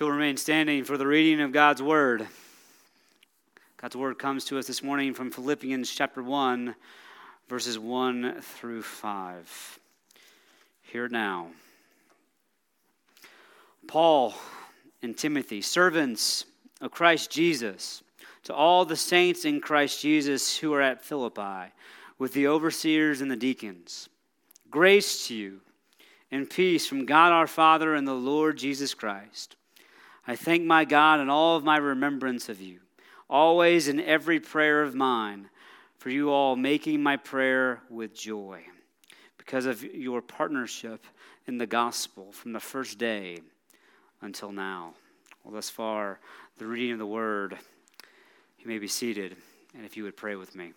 You'll remain standing for the reading of God's Word. God's Word comes to us this morning from Philippians chapter 1, verses 1 through 5. Here now. Paul and Timothy, servants of Christ Jesus, to all the saints in Christ Jesus who are at Philippi, with the overseers and the deacons. Grace to you and peace from God our Father and the Lord Jesus Christ. I thank my God in all of my remembrance of you, always in every prayer of mine, for you all making my prayer with joy, because of your partnership in the gospel from the first day until now. Well, thus far, the reading of the word. You may be seated, and if you would pray with me.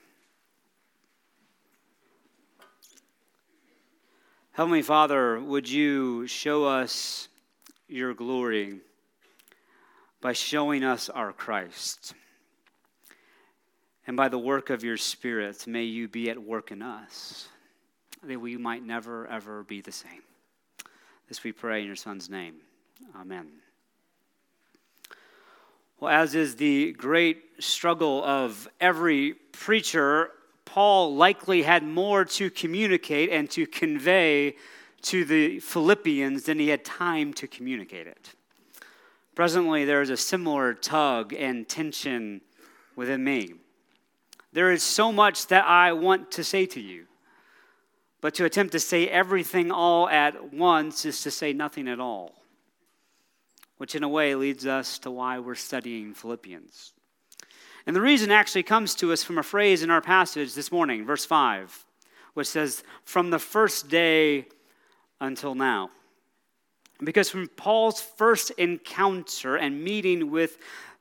Heavenly Father, would you show us your glory by showing us our Christ? And by the work of your Spirit, may you be at work in us, that we might never, ever be the same. This we pray in your Son's name. Amen. Well, as is the great struggle of every preacher, Paul likely had more to communicate and to convey to the Philippians than he had time to communicate it. Presently, there is a similar tug and tension within me. There is so much that I want to say to you, but to attempt to say everything all at once is to say nothing at all which in a way leads us to why we're studying Philippians. And the reason actually comes to us from a phrase in our passage this morning, verse 5, which says, From the first day until now. Because from Paul's first encounter and meeting with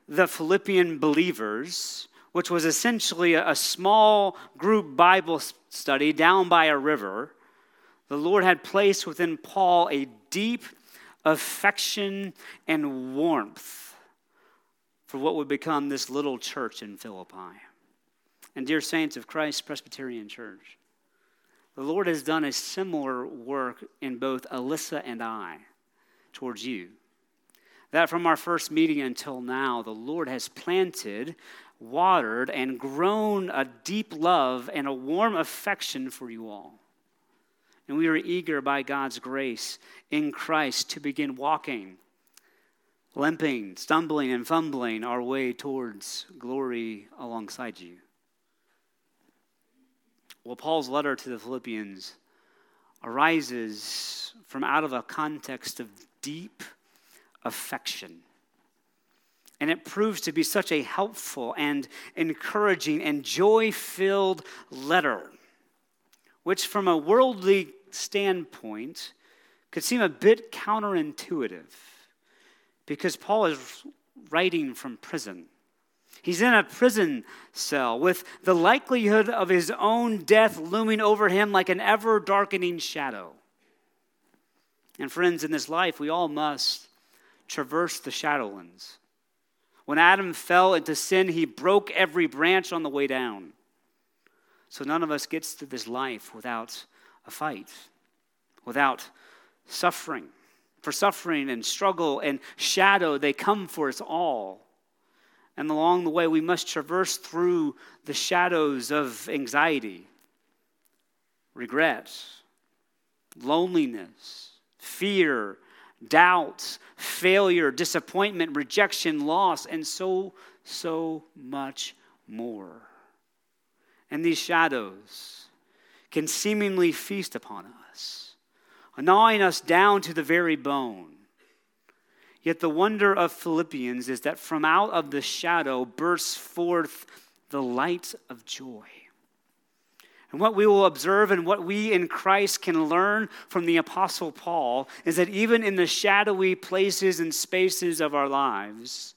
the Philippian believers, which was essentially a, small group Bible study down by a river, the Lord had placed within Paul a deep affection and warmth for what would become this little church in Philippi. And, dear saints of Christ Presbyterian Church, the Lord has done a similar work in both Alyssa and I towards you. That from our first meeting until now, the Lord has planted, watered, and grown a deep love and a warm affection for you all. And we are eager by God's grace in Christ to begin walking, limping, stumbling, and fumbling our way towards glory alongside you. Well, Paul's letter to the Philippians arises from out of a context of deep affection. And it proves to be such a helpful and encouraging and joy filled letter which from a worldly standpoint could seem a bit counterintuitive because Paul is writing from prison. He's in a prison cell with the likelihood of his own death looming over him like an ever darkening shadow. And, friends, in this life, we all must traverse the shadowlands. When Adam fell into sin, he broke every branch on the way down. So none of us gets to this life without a fight, without suffering. For suffering and struggle and shadow, they come for us all. And along the way, we must traverse through the shadows of anxiety, regret, loneliness, fear, doubts, failure, disappointment, rejection, loss, and so, so much more. And these shadows can seemingly feast upon us, gnawing us down to the very bone. Yet the wonder of Philippians is that from out of the shadow bursts forth the light of joy. And what we will observe and what we in Christ can learn from the Apostle Paul is that even in the shadowy places and spaces of our lives,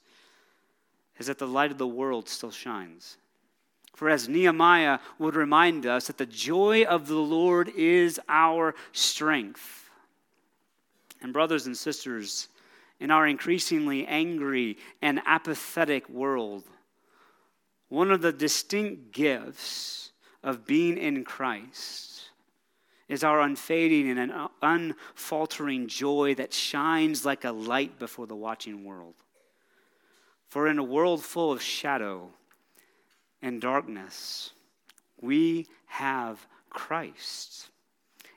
is that the light of the world still shines. For as Nehemiah would remind us, that the joy of the Lord is our strength. And, brothers and sisters, in our increasingly angry and apathetic world, one of the distinct gifts of being in Christ is our unfading and an unfaltering joy that shines like a light before the watching world. For in a world full of shadow and darkness, we have Christ.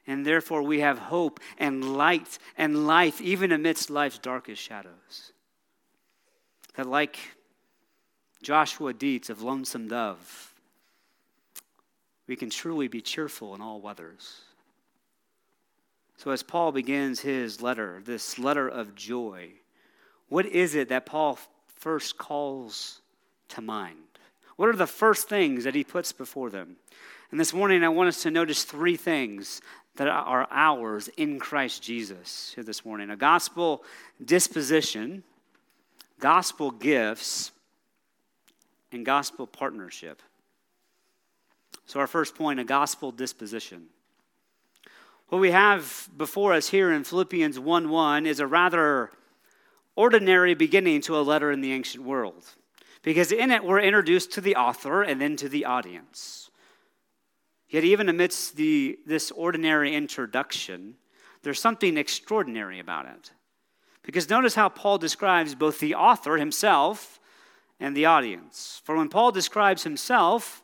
And therefore, we have hope and light and life, even amidst life's darkest shadows. That, like Joshua Deets of Lonesome Dove, we can truly be cheerful in all weathers. So, as Paul begins his letter, this letter of joy, what is it that Paul first calls to mind? What are the first things that he puts before them? And this morning, I want us to notice three things that are ours in Christ Jesus here this morning a gospel disposition, gospel gifts, and gospel partnership. So, our first point a gospel disposition. What we have before us here in Philippians 1 1 is a rather ordinary beginning to a letter in the ancient world. Because in it, we're introduced to the author and then to the audience. Yet, even amidst the, this ordinary introduction, there's something extraordinary about it. Because notice how Paul describes both the author himself and the audience. For when Paul describes himself,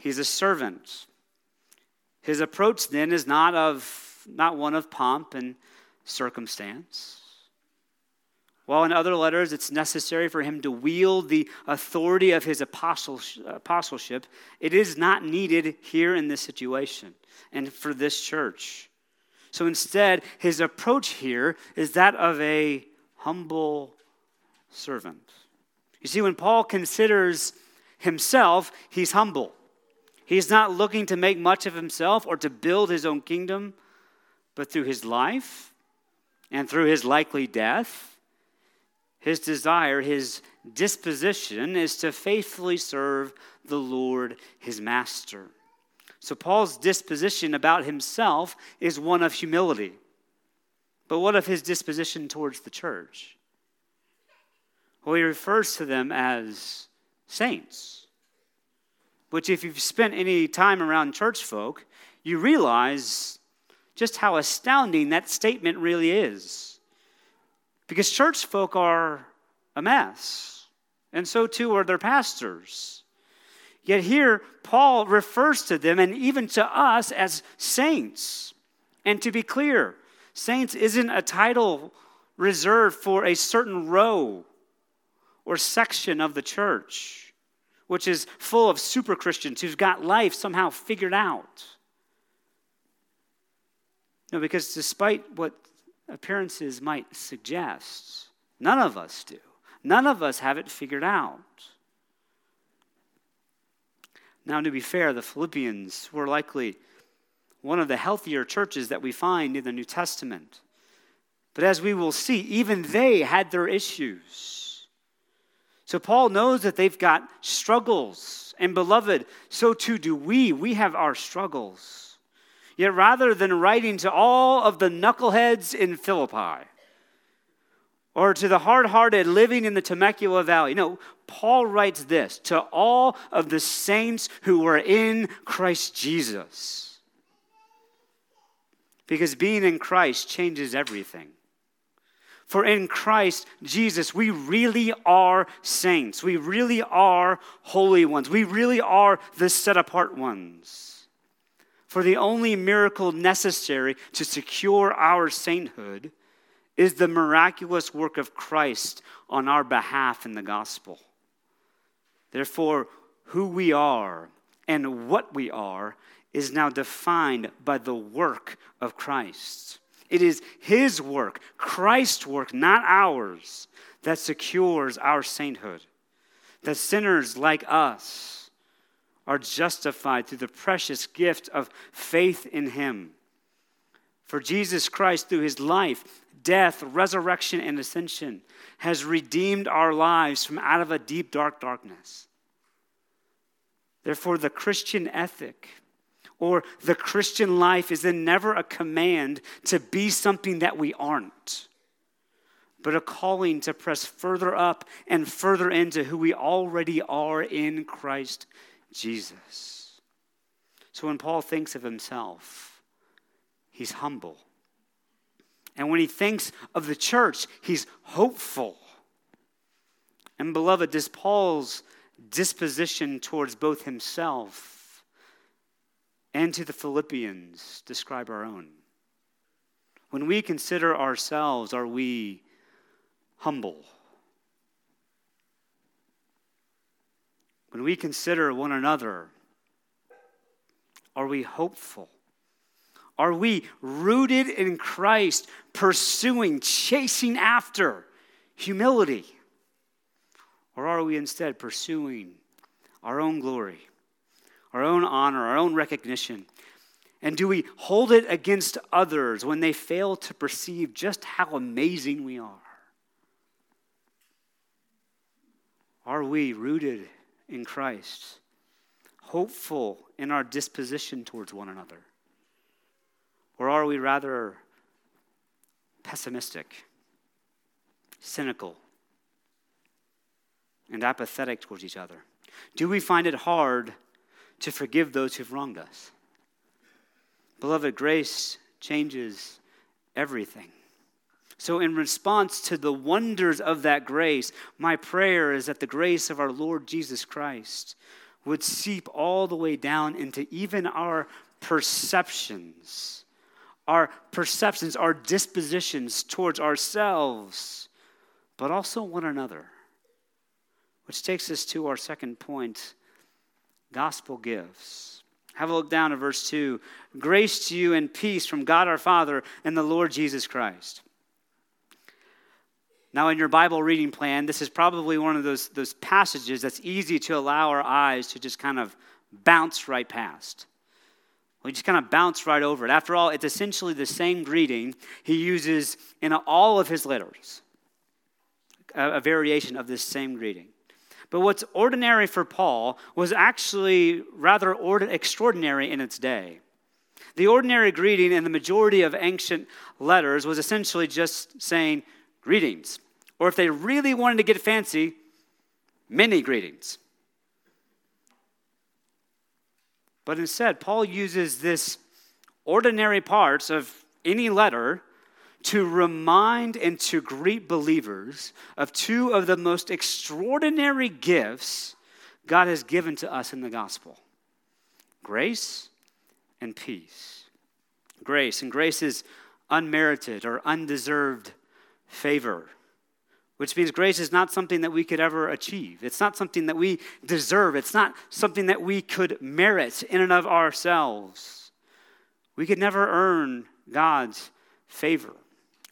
he's a servant. His approach then is not of not one of pomp and circumstance. While in other letters it's necessary for him to wield the authority of his apostleship, it is not needed here in this situation and for this church. So instead, his approach here is that of a humble servant. You see, when Paul considers himself, he's humble. He's not looking to make much of himself or to build his own kingdom, but through his life and through his likely death, his desire, his disposition is to faithfully serve the Lord, his master. So, Paul's disposition about himself is one of humility. But what of his disposition towards the church? Well, he refers to them as saints which, if you've spent any time around church folk, you realize just how astounding that statement really is. Because church folk are a mess, and so too are their pastors. Yet here, Paul refers to them and even to us as saints. And to be clear, saints isn't a title reserved for a certain row or section of the church which is full of super Christians who've got life somehow figured out. No, because despite what appearances might suggest, none of us do. None of us have it figured out. Now, to be fair, the Philippians were likely one of the healthier churches that we find in the New Testament. But as we will see, even they had their issues. So Paul knows that they've got struggles. And beloved, so too do we. We have our struggles. Yet rather than writing to all of the knuckleheads in Philippi or to the hard hearted living in the Temecula Valley, no, Paul writes this to all of the saints who were in Christ Jesus. Because being in Christ changes everything. For in Christ Jesus, we really are saints. We really are holy ones. We really are the set apart ones. For the only miracle necessary to secure our sainthood is the miraculous work of Christ on our behalf in the gospel. Therefore, who we are and what we are is now defined by the work of Christ. It is His work, Christ's work, not ours, that secures our sainthood. That sinners like us are justified through the precious gift of faith in Him. For Jesus Christ, through His life, death, resurrection, and ascension, has redeemed our lives from out of a deep, dark darkness. Therefore, the Christian ethic or the Christian life is then never a command to be something that we aren't, but a calling to press further up and further into who we already are in Christ Jesus. So when Paul thinks of himself, he's humble. And when he thinks of the church, he's hopeful. And beloved, does Paul's disposition towards both himself and to the Philippians describe our own? When we consider ourselves, are we humble? When we consider one another, are we hopeful? Are we rooted in Christ, pursuing, chasing after humility? Or are we instead pursuing our own glory, our own honor, our own recognition? And do we hold it against others when they fail to perceive just how amazing we are? Are we rooted in Christ, hopeful in our disposition towards one another? Or are we rather pessimistic, cynical, and apathetic towards each other? Do we find it hard to forgive those who've wronged us? Beloved, grace changes everything. So, in response to the wonders of that grace, my prayer is that the grace of our Lord Jesus Christ would seep all the way down into even our perceptions, our perceptions, our dispositions towards ourselves, but also one another. Which takes us to our second point gospel gifts. Have a look down at verse 2. Grace to you and peace from God our Father and the Lord Jesus Christ. Now, in your Bible reading plan, this is probably one of those, those passages that's easy to allow our eyes to just kind of bounce right past. We just kind of bounce right over it. After all, it's essentially the same greeting he uses in all of his letters, a, a variation of this same greeting. But what's ordinary for Paul was actually rather extraordinary in its day. The ordinary greeting in the majority of ancient letters was essentially just saying, greetings. Or if they really wanted to get fancy, many greetings. But instead, Paul uses this ordinary parts of any letter to remind and to greet believers of two of the most extraordinary gifts God has given to us in the gospel grace and peace. Grace, and grace is unmerited or undeserved favor, which means grace is not something that we could ever achieve. It's not something that we deserve. It's not something that we could merit in and of ourselves. We could never earn God's favor.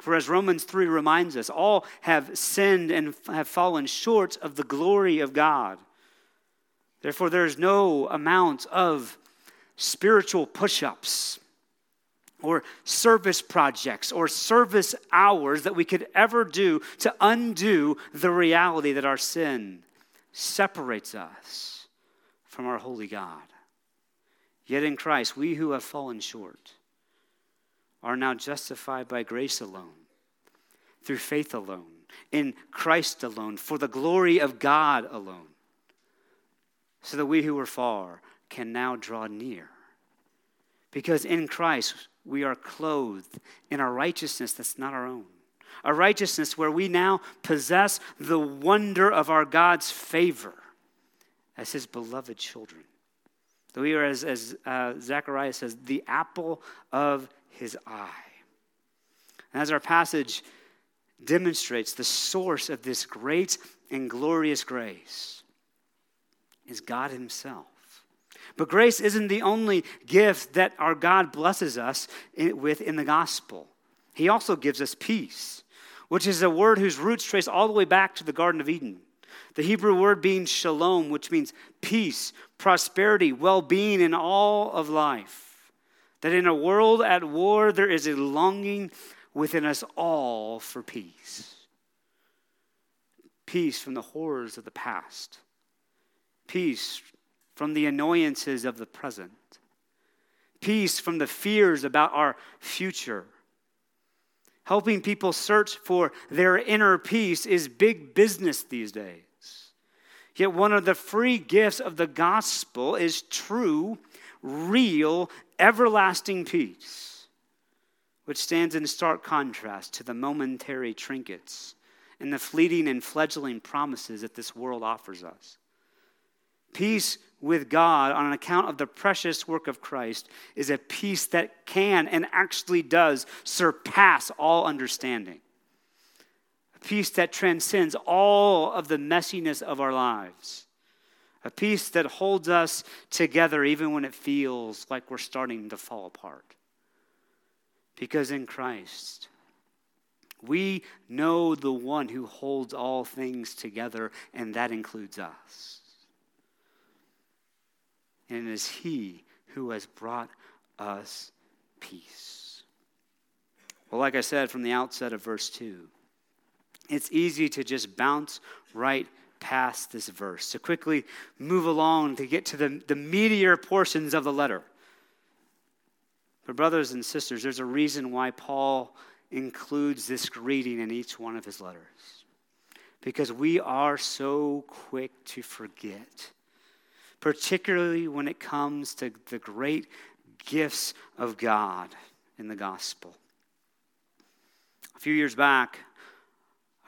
For as Romans 3 reminds us, all have sinned and have fallen short of the glory of God. Therefore, there is no amount of spiritual push ups or service projects or service hours that we could ever do to undo the reality that our sin separates us from our holy God. Yet in Christ, we who have fallen short are now justified by grace alone, through faith alone, in Christ alone, for the glory of God alone, so that we who were far can now draw near. Because in Christ, we are clothed in a righteousness that's not our own. A righteousness where we now possess the wonder of our God's favor as his beloved children. That we are, as, as uh, Zechariah says, the apple of his eye. And as our passage demonstrates, the source of this great and glorious grace is God Himself. But grace isn't the only gift that our God blesses us with in the gospel. He also gives us peace, which is a word whose roots trace all the way back to the Garden of Eden. The Hebrew word being shalom, which means peace, prosperity, well being in all of life. That in a world at war, there is a longing within us all for peace. Peace from the horrors of the past, peace from the annoyances of the present, peace from the fears about our future. Helping people search for their inner peace is big business these days. Yet, one of the free gifts of the gospel is true, real, everlasting peace. which stands in stark contrast to the momentary trinkets and the fleeting and fledgling promises that this world offers us. Peace with God on account of the precious work of Christ is a peace that can and actually does surpass all understanding. A peace that transcends all of the messiness of our lives. A peace that holds us together even when it feels like we're starting to fall apart. Because in Christ, we know the one who holds all things together, and that includes us. And it is He who has brought us peace. Well, like I said from the outset of verse 2, it's easy to just bounce right past this verse, to quickly move along to get to the, the meatier portions of the letter. But, brothers and sisters, there's a reason why Paul includes this greeting in each one of his letters. Because we are so quick to forget, particularly when it comes to the great gifts of God in the gospel. A few years back,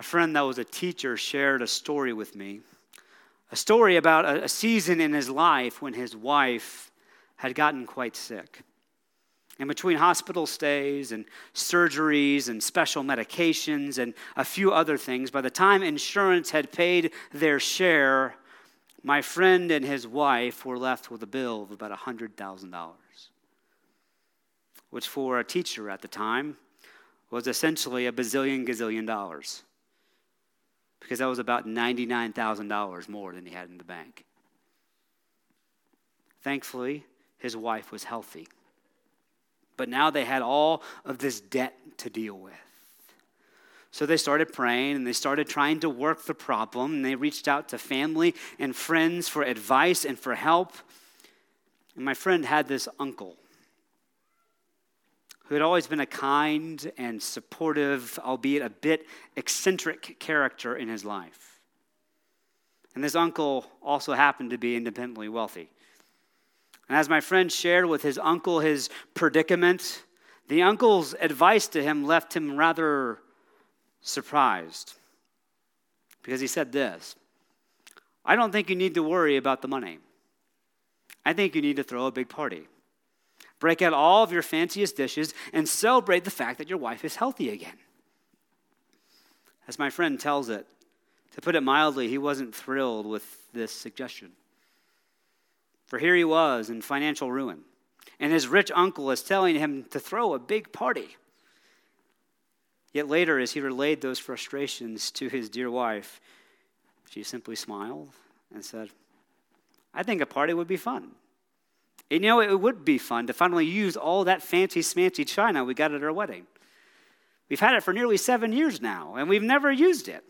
a friend that was a teacher shared a story with me. A story about a, season in his life when his wife had gotten quite sick. And between hospital stays and surgeries and special medications and a few other things, by the time insurance had paid their share, my friend and his wife were left with a bill of about $100,000, which for a teacher at the time was essentially a bazillion gazillion dollars, because that was about $99,000 more than he had in the bank. Thankfully, his wife was healthy. But now they had all of this debt to deal with. So they started praying and they started trying to work the problem. And they reached out to family and friends for advice and for help. And my friend had this uncle who had always been a kind and supportive, albeit a bit eccentric character in his life. And this uncle also happened to be independently wealthy. And as my friend shared with his uncle his predicament, the uncle's advice to him left him rather surprised because he said this I don't think you need to worry about the money. I think you need to throw a big party. Break out all of your fanciest dishes and celebrate the fact that your wife is healthy again. As my friend tells it, to put it mildly, he wasn't thrilled with this suggestion. For here he was in financial ruin, and his rich uncle is telling him to throw a big party. Yet later, as he relayed those frustrations to his dear wife, she simply smiled and said, I think a party would be fun. And you know, it would be fun to finally use all that fancy smancy china we got at our wedding. We've had it for nearly seven years now, and we've never used it.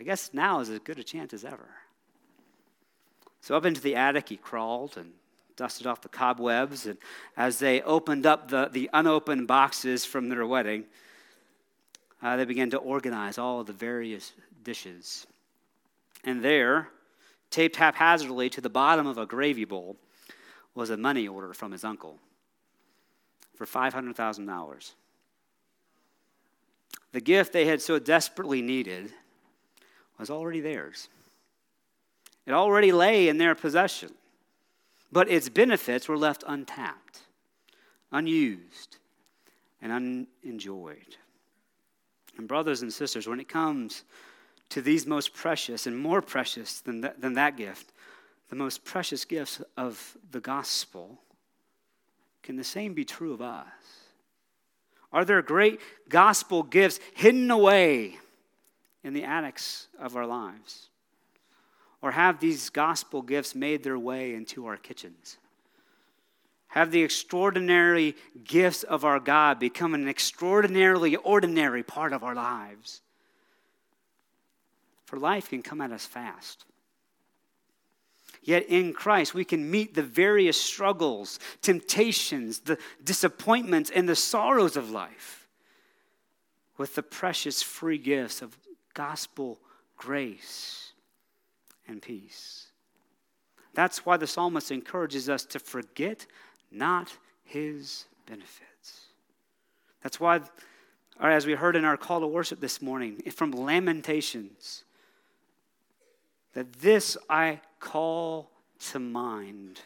I guess now is as good a chance as ever. So up into the attic he crawled and dusted off the cobwebs. And as they opened up the, the unopened boxes from their wedding, uh, they began to organize all the various dishes. And there, taped haphazardly to the bottom of a gravy bowl, was a money order from his uncle for $500,000. The gift they had so desperately needed was already theirs. It already lay in their possession, but its benefits were left untapped, unused, and unenjoyed. And, brothers and sisters, when it comes to these most precious and more precious than that, than that gift, the most precious gifts of the gospel, can the same be true of us? Are there great gospel gifts hidden away in the attics of our lives? Or have these gospel gifts made their way into our kitchens? Have the extraordinary gifts of our God become an extraordinarily ordinary part of our lives? For life can come at us fast. Yet in Christ, we can meet the various struggles, temptations, the disappointments, and the sorrows of life with the precious free gifts of gospel grace and peace. That's why the psalmist encourages us to forget not his benefits. That's why, as we heard in our call to worship this morning from Lamentations, that this I call to mind,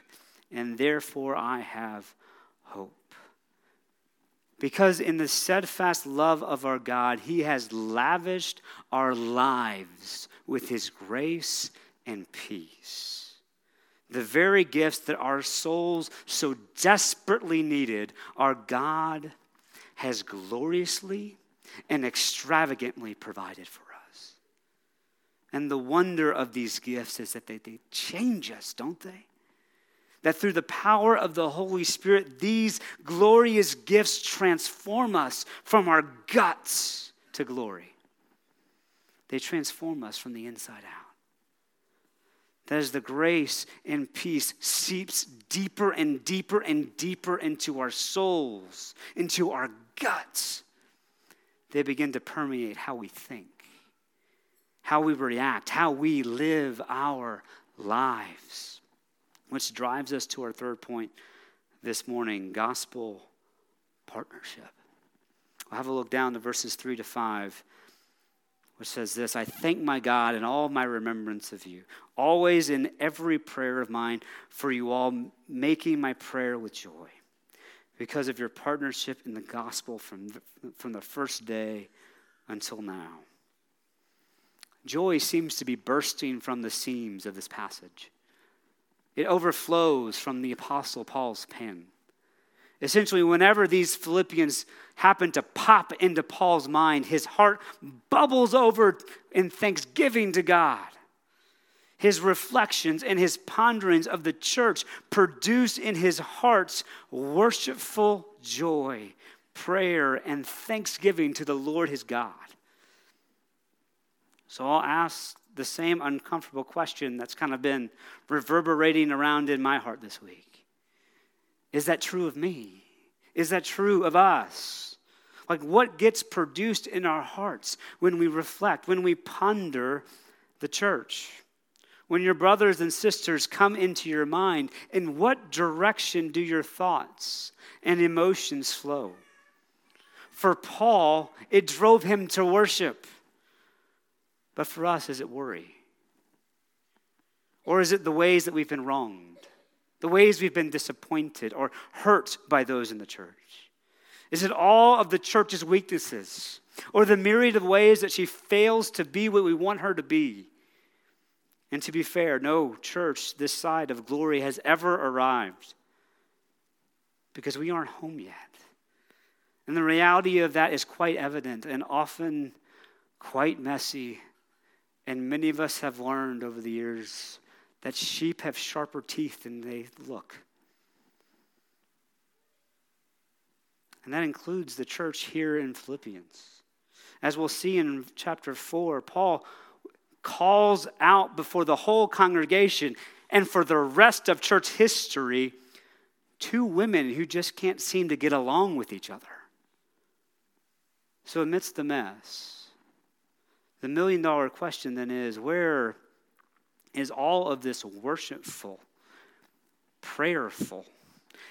and therefore I have hope. Because in the steadfast love of our God, He has lavished our lives with His grace and peace. The very gifts that our souls so desperately needed, our God has gloriously and extravagantly provided for us. And the wonder of these gifts is that they, they change us, don't they? That through the power of the Holy Spirit, these glorious gifts transform us from our guts to glory. They transform us from the inside out. That as the grace and peace seeps deeper and deeper and deeper into our souls, into our guts, they begin to permeate how we think, how we react, how we live our lives. Which drives us to our third point this morning gospel partnership. We'll have a look down to verses 3 to 5, which says this I thank my God in all my remembrance of you, always in every prayer of mine, for you all making my prayer with joy, because of your partnership in the gospel from the, from the first day until now. Joy seems to be bursting from the seams of this passage. It overflows from the Apostle Paul's pen. Essentially, whenever these Philippians happen to pop into Paul's mind, his heart bubbles over in thanksgiving to God. His reflections and his ponderings of the church produce in his hearts worshipful joy, prayer, and thanksgiving to the Lord his God. So I'll ask the same uncomfortable question that's kind of been reverberating around in my heart this week Is that true of me? Is that true of us? Like, what gets produced in our hearts when we reflect, when we ponder the church? When your brothers and sisters come into your mind, in what direction do your thoughts and emotions flow? For Paul, it drove him to worship. But for us, is it worry? Or is it the ways that we've been wronged? The ways we've been disappointed or hurt by those in the church? Is it all of the church's weaknesses or the myriad of ways that she fails to be what we want her to be? And to be fair, no church this side of glory has ever arrived because we aren't home yet. And the reality of that is quite evident and often quite messy and many of us have learned over the years that sheep have sharper teeth than they look. And that includes the church here in Philippians. As we'll see in chapter 4, Paul calls out before the whole congregation and for the rest of church history two women who just can't seem to get along with each other. So, amidst the mess, the million dollar question then is where is all of this worshipful, prayerful,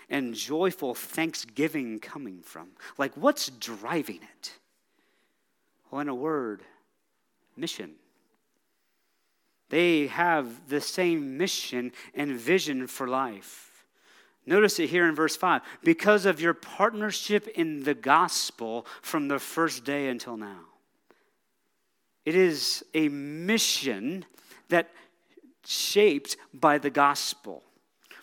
and joyful thanksgiving coming from? Like, what's driving it? Well, in a word, mission. They have the same mission and vision for life. Notice it here in verse 5 because of your partnership in the gospel from the first day until now. It is a mission that shaped by the gospel.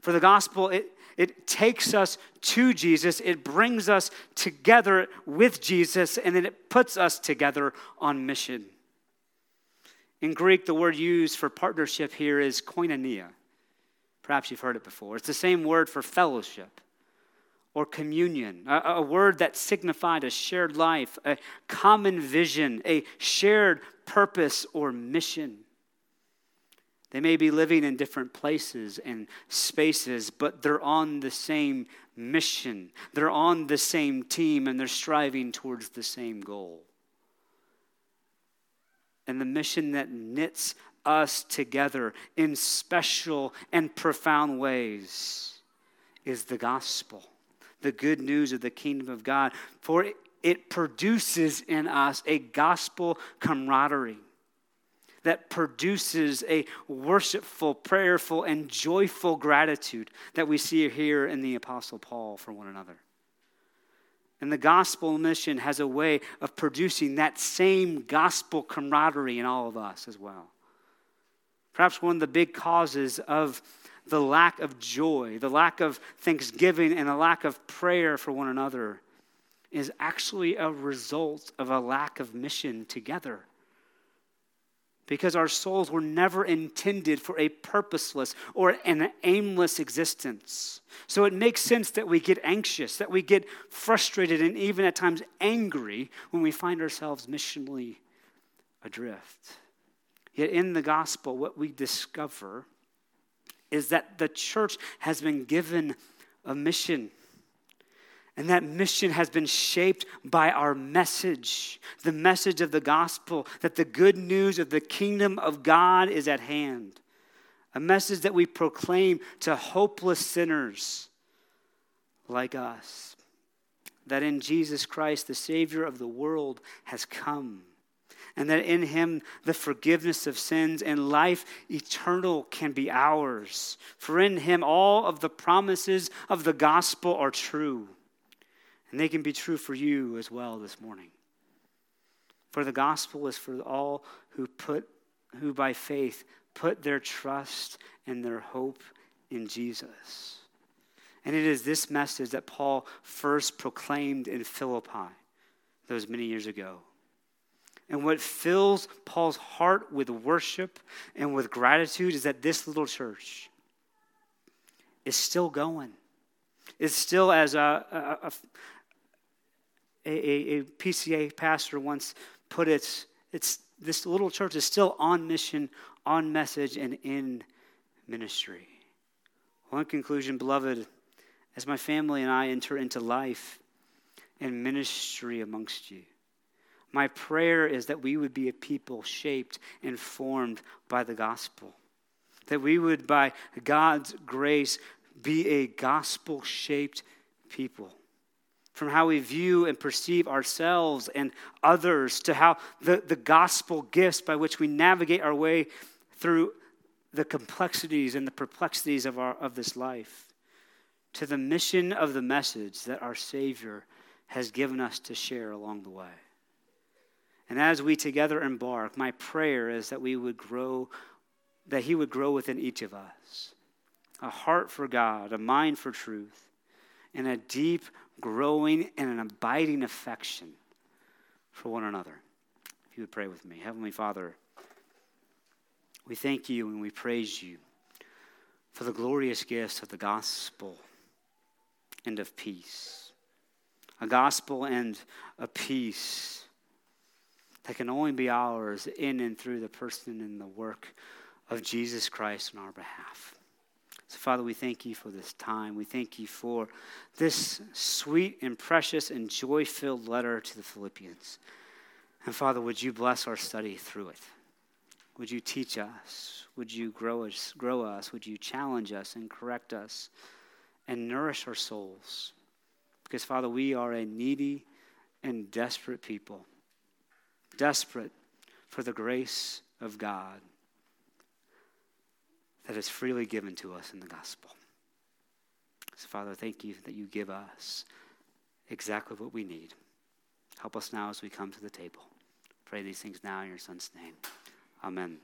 For the gospel, it, it takes us to Jesus, it brings us together with Jesus, and then it puts us together on mission. In Greek, the word used for partnership here is koinonia. Perhaps you've heard it before. It's the same word for fellowship or communion, a, a, word that signified a shared life, a common vision, a shared purpose or mission. They may be living in different places and spaces, but they're on the same mission. They're on the same team and they're striving towards the same goal. And the mission that knits us together in special and profound ways is the gospel, the good news of the kingdom of God. For it produces in us a gospel camaraderie that produces a worshipful, prayerful, and joyful gratitude that we see here in the Apostle Paul for one another. And the gospel mission has a way of producing that same gospel camaraderie in all of us as well. Perhaps one of the big causes of the lack of joy, the lack of thanksgiving, and the lack of prayer for one another is actually a result of a lack of mission together because our souls were never intended for a purposeless or an aimless existence. So it makes sense that we get anxious, that we get frustrated, and even at times angry when we find ourselves missionally adrift. Yet in the gospel, what we discover is that the church has been given a mission and that mission has been shaped by our message, the message of the gospel, that the good news of the kingdom of God is at hand. A message that we proclaim to hopeless sinners like us. That in Jesus Christ, the Savior of the world, has come. And that in him, the forgiveness of sins and life eternal can be ours. For in him, all of the promises of the gospel are true. And they can be true for you as well this morning. For the gospel is for all who put who by faith put their trust and their hope in Jesus. And it is this message that Paul first proclaimed in Philippi those many years ago. And what fills Paul's heart with worship and with gratitude is that this little church is still going. It's still, as a, a, a, a, a PCA pastor once put it, it's, this little church is still on mission, on message, and in ministry. In conclusion, beloved, as my family and I enter into life and ministry amongst you, my prayer is that we would be a people shaped and formed by the gospel. That we would, by God's grace, be a gospel shaped people from how we view and perceive ourselves and others to how the, the gospel gifts by which we navigate our way through the complexities and the perplexities of, our, of this life to the mission of the message that our Savior has given us to share along the way. And as we together embark, my prayer is that we would grow, that He would grow within each of us a heart for God, a mind for truth, and a deep growing in an abiding affection for one another. If you would pray with me. Heavenly Father, we thank you and we praise you for the glorious gifts of the gospel and of peace. A gospel and a peace that can only be ours in and through the person and the work of Jesus Christ on our behalf. So, Father, we thank you for this time. We thank you for this sweet and precious and joy filled letter to the Philippians. And, Father, would you bless our study through it? Would you teach us? Would you grow us, grow us? Would you challenge us and correct us and nourish our souls? Because, Father, we are a needy and desperate people, desperate for the grace of God that is freely given to us in the gospel. So, Father, thank you that you give us exactly what we need. Help us now as we come to the table. Pray these things now in your Son's name. Amen.